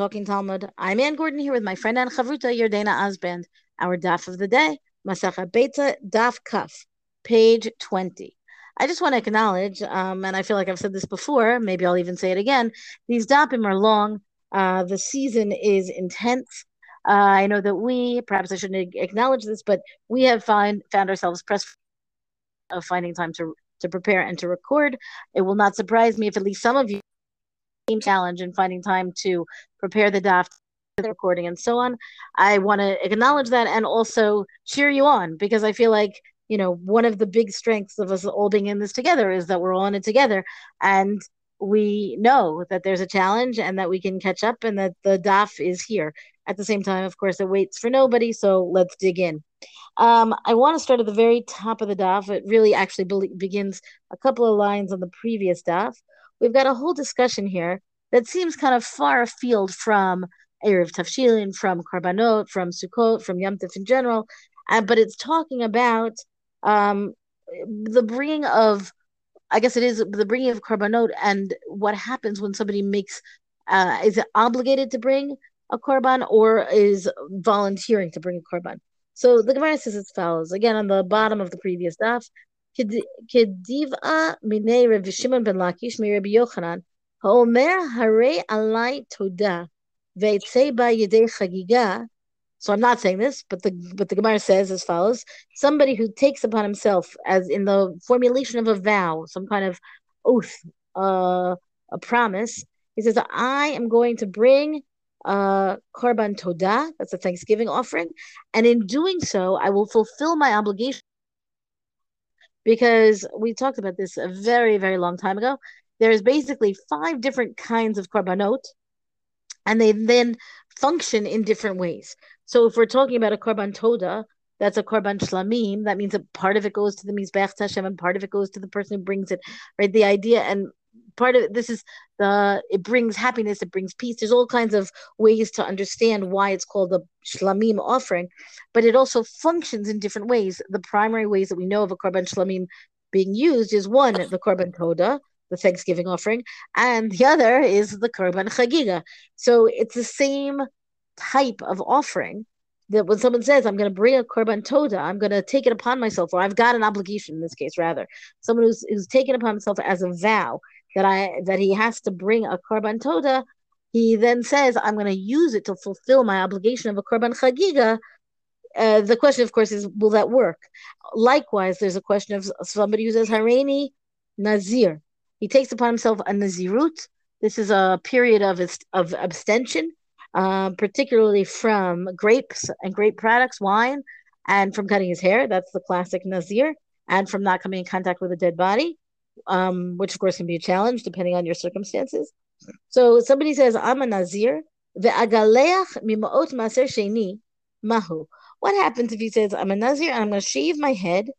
Talking Talmud. I'm Anne Gordon here with my friend Ann Chavruta Yardena Osband. Our daf of the day, Masacha Beitza Daf Kaf, page 20. I just want to acknowledge, um, and I feel like I've said this before, maybe I'll even say it again. These dapim are long. Uh, the season is intense. Uh, I know that we, perhaps I shouldn't acknowledge this, but we have find, found ourselves pressed of finding time to to prepare and to record. It will not surprise me if at least some of you challenge and finding time to prepare the daf the recording and so on i want to acknowledge that and also cheer you on because i feel like you know one of the big strengths of us all being in this together is that we're all in it together and we know that there's a challenge and that we can catch up and that the daf is here. At the same time of course it waits for nobody so let's dig in. Um, i want to start at the very top of the daf. It really actually be- begins a couple of lines on the previous daf. We've got a whole discussion here that seems kind of far afield from Eruv Tavshilin, from Karbanot, from Sukkot, from Yom in general. Uh, but it's talking about um, the bringing of, I guess it is the bringing of Karbanot and what happens when somebody makes, uh, is obligated to bring a Korban or is volunteering to bring a Korban. So the Gemara says as follows, again on the bottom of the previous daf, Kediva minei Rav Shimon ben Lakish mi Rabbi Yochanan האומר הרי עלי תודה, ויצא בה ידי חגיגה, so I'm not saying this, but the but the Gemara says as follows: somebody who takes upon himself, as in the formulation of a vow, some kind of oath, uh, a promise. He says, "I am going to bring uh, korban todah. That's a Thanksgiving offering, and in doing so, I will fulfill my obligation because we talked about this a very, very long time ago. there's basically five different kinds of korbanot, and they then function in different ways. So if we're talking about a korban toda, that's a korban shlamim. That means that part of it goes to the mizbech Hashem and part of it goes to the person who brings it. Right? The idea and part of it, this is the it brings happiness, it brings peace. There's all kinds of ways to understand why it's called the shlamim offering, but it also functions in different ways. The primary ways that we know of a korban shlamim being used is one, the korban toda, the Thanksgiving offering, and the other is the korban chagiga. So it's the same type of offering that when someone says, I'm going to bring a korban toda, I'm going to take it upon myself, or I've got an obligation in this case, rather, someone who's, who's taken upon himself as a vow that I that he has to bring a korban toda, he then says, I'm going to use it to fulfill my obligation of a korban chagiga. Uh, the question, of course, is will that work? Likewise, there's a question of somebody who says Hareini Nazir. He takes upon himself a Nazirut. This is a period of of abstention, uh, particularly from grapes and grape products, wine, and from cutting his hair. That's the classic Nazir, and from not coming in contact with a dead body um, which of course can be a challenge depending on your circumstances. So somebody says, I'm a Nazir, maser sheni mahu. What happens if he says, I'm a Nazir and I'm going to shave my head?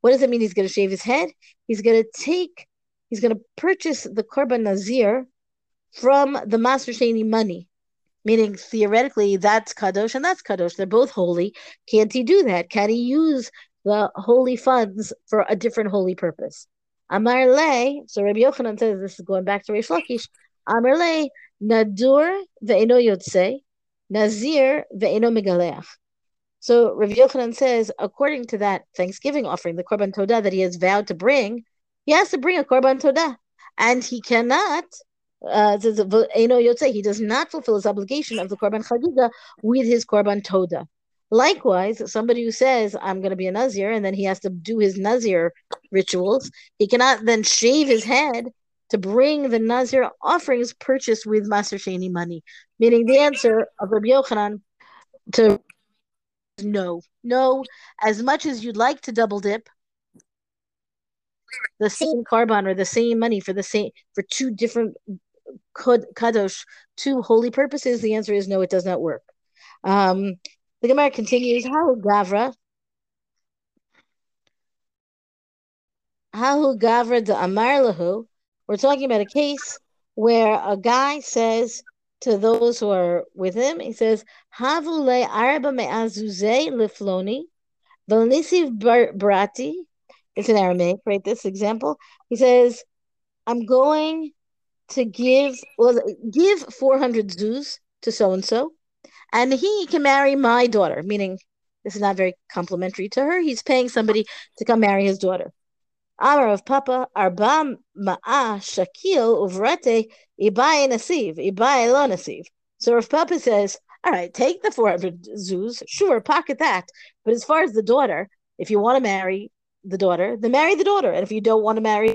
What does it mean he's going to shave his head? He's going to take, he's going to purchase the Korban Nazir from the Maser Sheni money. Meaning, theoretically, that's Kadosh and that's Kadosh. They're both holy. Can't he do that? Can he use the holy funds for a different holy purpose? Amar le, so Rabbi Yochanan says this is going back to Reish Lakish. Amar le, nadur ve'eno yotze, nazir ve'eno megaleach. So Rabbi Yochanan says, according to that Thanksgiving offering, the korban todah that he has vowed to bring, he has to bring a korban todah, and he cannot. Uh, he does not fulfill his obligation of the korban chagiga with his korban todah. Likewise, somebody who says, I'm going to be a Nazir, and then he has to do his Nazir rituals, he cannot then shave his head to bring the Nazir offerings purchased with Maser Sheni money. Meaning the answer of Rabbi Yochanan to no. No, as much as you'd like to double dip, the same korban or the same money for the same for two different kadosh, two holy purposes, the answer is no, it does not work. Um, the Gemara continues, How Gavra? How Gavra de Amar lahu? We're talking about a case where a guy says to those who are with him, he says, Havule arba me'azuze lifloni, velnisiv brati. It's in Aramaic, right? This example. He says, I'm going to give well give 400 zuz to so and so, and he can marry my daughter, meaning this is not very complimentary to her. He's paying somebody to come marry his daughter. Amar of Papa, Arba Ma'a Shakil Uvrete Ibai Nasiv, Ibai Lo Nasiv. So Rav Papa says, all right, take the 400 zuz, sure, pocket that. But as far as the daughter, if you want to marry the daughter, then marry the daughter. And if you don't want to marry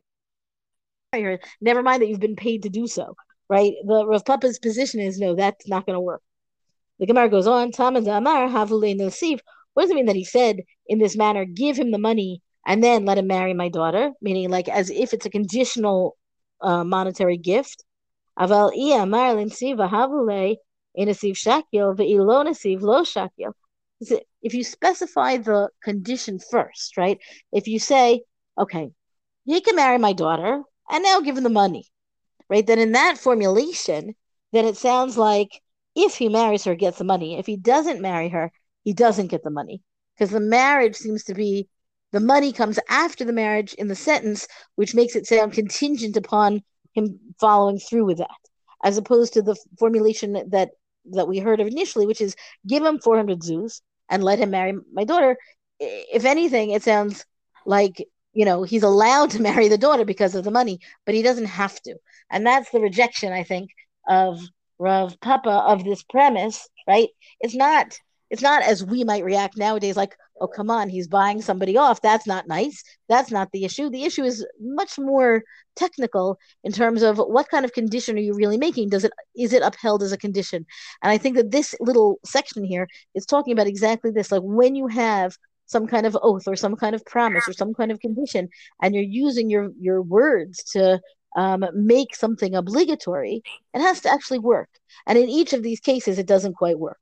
her, never mind that you've been paid to do so, right? The Rav Papa's position is no, that's not going to work. The Gemara goes on, Tamad Amar Havule Nasiv. What does it mean that he said in this manner, give him the money and then let him marry my daughter? Meaning, like, as if it's a conditional uh, monetary gift. Aval Amar Havule Inasiv Shakil, Ve'ilo Nasiv Lo Shakil. If you specify the condition first, right? If you say, okay, he can marry my daughter and now give him the money, right? Then in that formulation, then it sounds like if he marries her, gets the money. If he doesn't marry her, he doesn't get the money because the marriage seems to be the money comes after the marriage in the sentence, which makes it sound contingent upon him following through with that, as opposed to the formulation that that we heard of initially, which is give him 400 zuz and let him marry my daughter. If anything, it sounds like you know he's allowed to marry the daughter because of the money, but he doesn't have to, and that's the rejection I think of Rav Papa of this premise, right? It's not it's not as we might react nowadays, like, oh come on, he's buying somebody off. That's not nice. That's not the issue. The issue is much more technical in terms of what kind of condition are you really making? Does it is it upheld as a condition? And I think that this little section here is talking about exactly this. Like when you have some kind of oath or some kind of promise or some kind of condition, and you're using your your words to um, make something obligatory, it has to actually work. And in each of these cases, it doesn't quite work.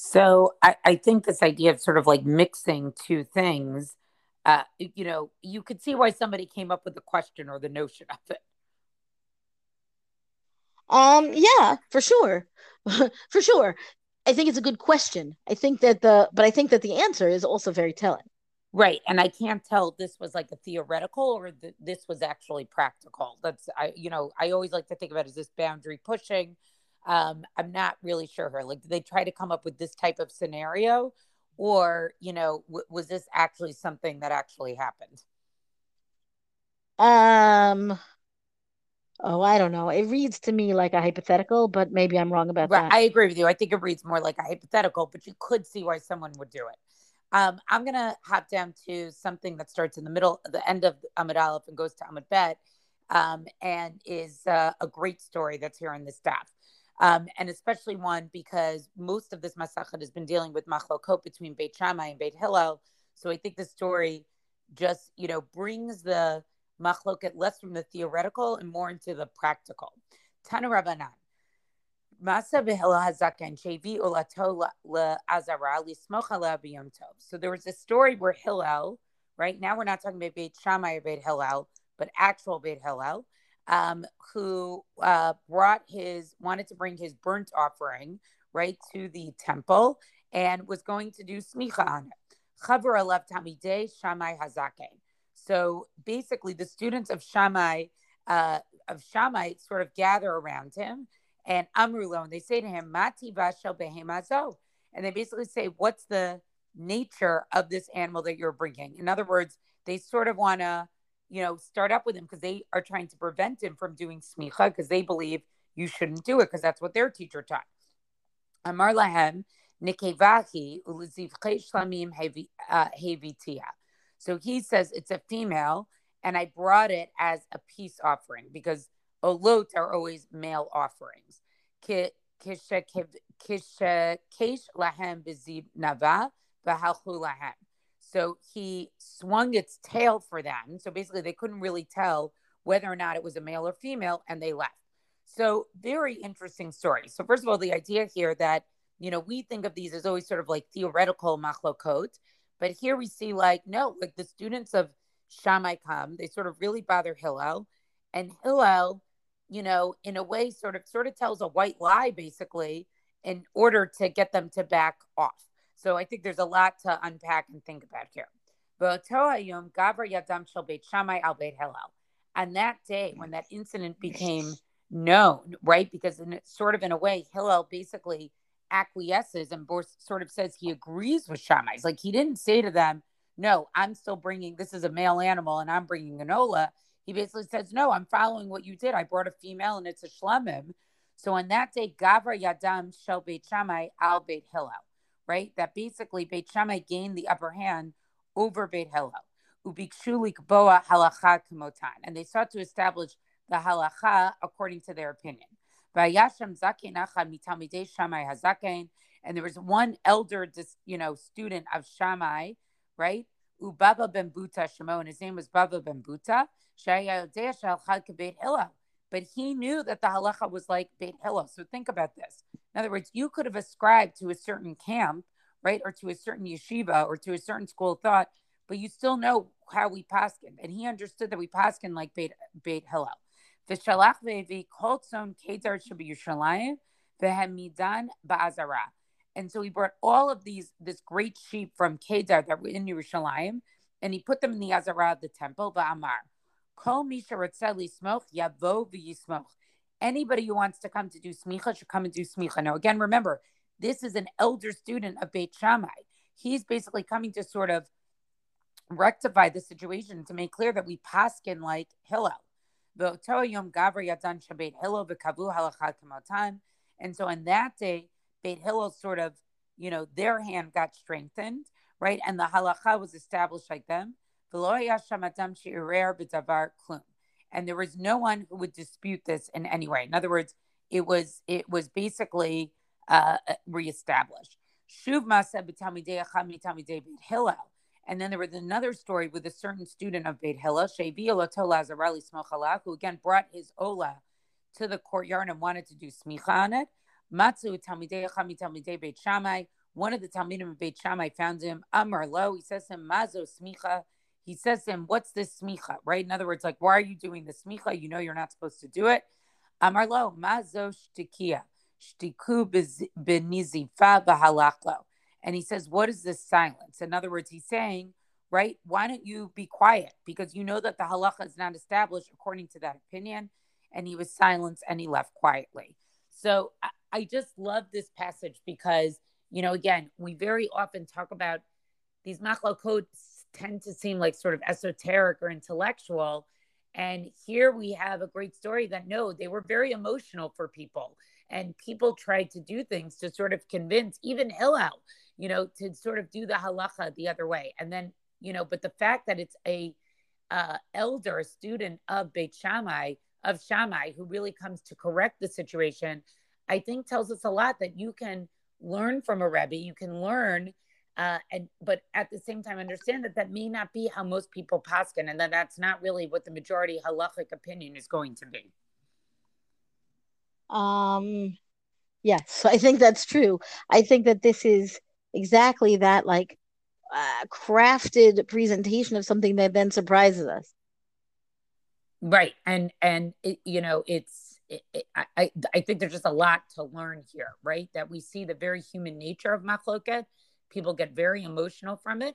So I, I think this idea of sort of like mixing two things, uh, you know, you could see why somebody came up with the question or the notion of it. Um, yeah, for sure. for sure. I think it's a good question. I think that the, but I think that the answer is also very telling. Right. And I can't tell this was like a theoretical or th- this was actually practical. That's, I, you know, I always like to think about is this boundary pushing? Um, I'm not really sure her. Like, did they try to come up with this type of scenario? Or, you know, w- was this actually something that actually happened? Um, oh, I don't know. It reads to me like a hypothetical, but maybe I'm wrong about right. that. I agree with you. I think it reads more like a hypothetical, but you could see why someone would do it. Um, I'm gonna hop down to something that starts in the middle, the end of Amud Aleph and goes to Amud Bet, um, and is uh, a great story that's here on the staff. Um, and especially one because most of this masachet has been dealing with machlokot between Beit Shammai and Beit Hillel. So I think the story just you know brings the machloket less from the theoretical and more into the practical. Tana Rabbanan. Masa behela hazaken shevi olato azara lismocha le'abiyom tov. So there was a story where Hillel, right now we're not talking about Beit Shammai or Beit Hillel, but actual Beit Hillel, um, who uh, brought his, wanted to bring his burnt offering, right, to the temple and was going to do smicha on it. Chavar Alev Talmidei Shammai Hazaken. So basically, the students of Shammai, uh, of Shammai sort of gather around him and Amrulo, and they say to him, Mati Vashel Behemazo. And they basically say, What's the nature of this animal that you're bringing? In other words, they sort of want to, you know, start up with him because they are trying to prevent him from doing smicha because they believe you shouldn't do it because that's what their teacher taught. Amar lahem nikevahi uliziv shlamim uh. So he says it's a female, and I brought it as a peace offering because olot are always male offerings. So he swung its tail for them. So basically, they couldn't really tell whether or not it was a male or female, and they left. So very interesting story. So first of all, the idea here that you know we think of these as always sort of like theoretical machlokot, but here we see like no, like the students of Shammai come, they sort of really bother Hillel, and Hillel you know, in a way sort of sort of tells a white lie basically in order to get them to back off. So I think there's a lot to unpack and think about here. And that day, when that incident became known, right? Because in sort of in a way, Hillel basically acquiesces and sort of says he agrees with Shammai. It's like he didn't say to them, "No, I'm still bringing this is a male animal and I'm bringing an ola." He basically says, "No, I'm following what you did. I brought a female and it's a shlamim." So on that day, Gavra Yadan Shel Beit Shammai Al Beit Hillel, right? That basically Beit Shammai gained the upper hand over Beit Hillel. And they sought to establish the halacha according to their opinion. And there was one elder, you know, student of Shammai, right? Ubaba ben Buta Shimon. His name was Baba ben Buta. But he knew that the halacha was like Beit Hillel. So think about this. In other words, you could have ascribed to a certain camp, right, or to a certain yeshiva, or to a certain school of thought, but you still know how we paskin. And he understood that we paskin like Beit, Beit Hillel. V'shalach ve'vi kol tzon kedar Yerushalayim v'hamidan ba'azara. And so he brought all of these, this great sheep from Kedar that were in Yerushalayim, and he put them in the Azara of the temple, Va'amar. Kol misha smoch yavo v'yismoch. Anybody who wants to come to do smicha should come and do smicha. Now, again, remember, this is an elder student of Beit Shammai. He's basically coming to sort of rectify the situation to make clear that we paskin like Hillel. And so on that day, Beit Hillel sort of, you know, their hand got strengthened, right? And the halacha was established like them. And there was no one who would dispute this in any way. In other words, it was it was basically uh, reestablished. Shuv Beit Hillel. And then there was another story with a certain student of Beit Hillel, who again brought his Ola to the courtyard and wanted to do smicha on it. Matsu Talmidei Beit Shammai. One of the Talmidim of Beit Shammai found him Amar Lo. He says to him, Mazo smicha. He says to him, What's this smicha? Right? In other words, like, why are you doing the smicha? You know you're not supposed to do it. Amar Lo, Mazo shtikia. Shtiku benizifa bahalachlo. And he says, What is this silence? In other words, he's saying, right, why don't you be quiet? Because you know that the halacha is not established according to that opinion. And he was silenced and he left quietly. So I, I just love this passage because, you know, again, we very often talk about these machlokot tend to seem like sort of esoteric or intellectual. And here we have a great story that no, they were very emotional for people. And people tried to do things to sort of convince even Hillel you know, to sort of do the halacha the other way. And then, you know, but the fact that it's a uh, elder, a student of Beit Shammai, of Shammai, who really comes to correct the situation, I think tells us a lot that you can learn from a Rebbe, you can learn, uh, and but at the same time understand that that may not be how most people paskin, and that that's not really what the majority halachic opinion is going to be. Um, yes, I think that's true. I think that this is exactly that like uh, crafted presentation of something that then surprises us right and and it, you know it's it, it, I, I think there's just a lot to learn here right that we see the very human nature of machloket people get very emotional from it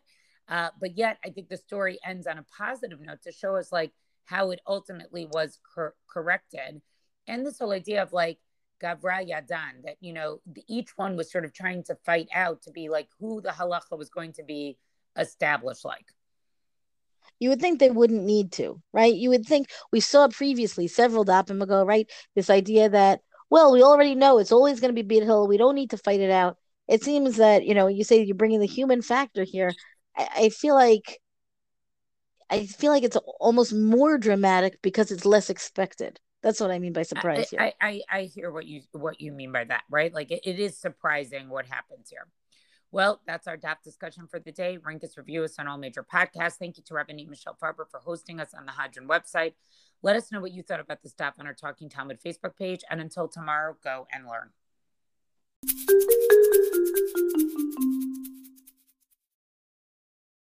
uh, but yet i think the story ends on a positive note to show us like how it ultimately was cor- corrected and this whole idea of like Gavra Yadan, that, you know, each one was sort of trying to fight out to be like who the halacha was going to be established like. You would think they wouldn't need to, right? You would think we saw previously several dapim ago, right? This idea that, well, we already know it's always going to be Beit Hill. We don't need to fight it out. It seems that, you know, you say you're bringing the human factor here. I, I feel like I feel like it's almost more dramatic because it's less expected. That's what I mean by surprise. I, I, I, I, hear what you what you mean by that, right? Like it, it is surprising what happens here. Well, that's our daf discussion for the day. Rank us, review us on all major podcasts. Thank you to Rabbanit Michelle Farber for hosting us on the Hadran website. Let us know what you thought about this daf on our Talking Talmud Facebook page. And until tomorrow, go and learn. うん。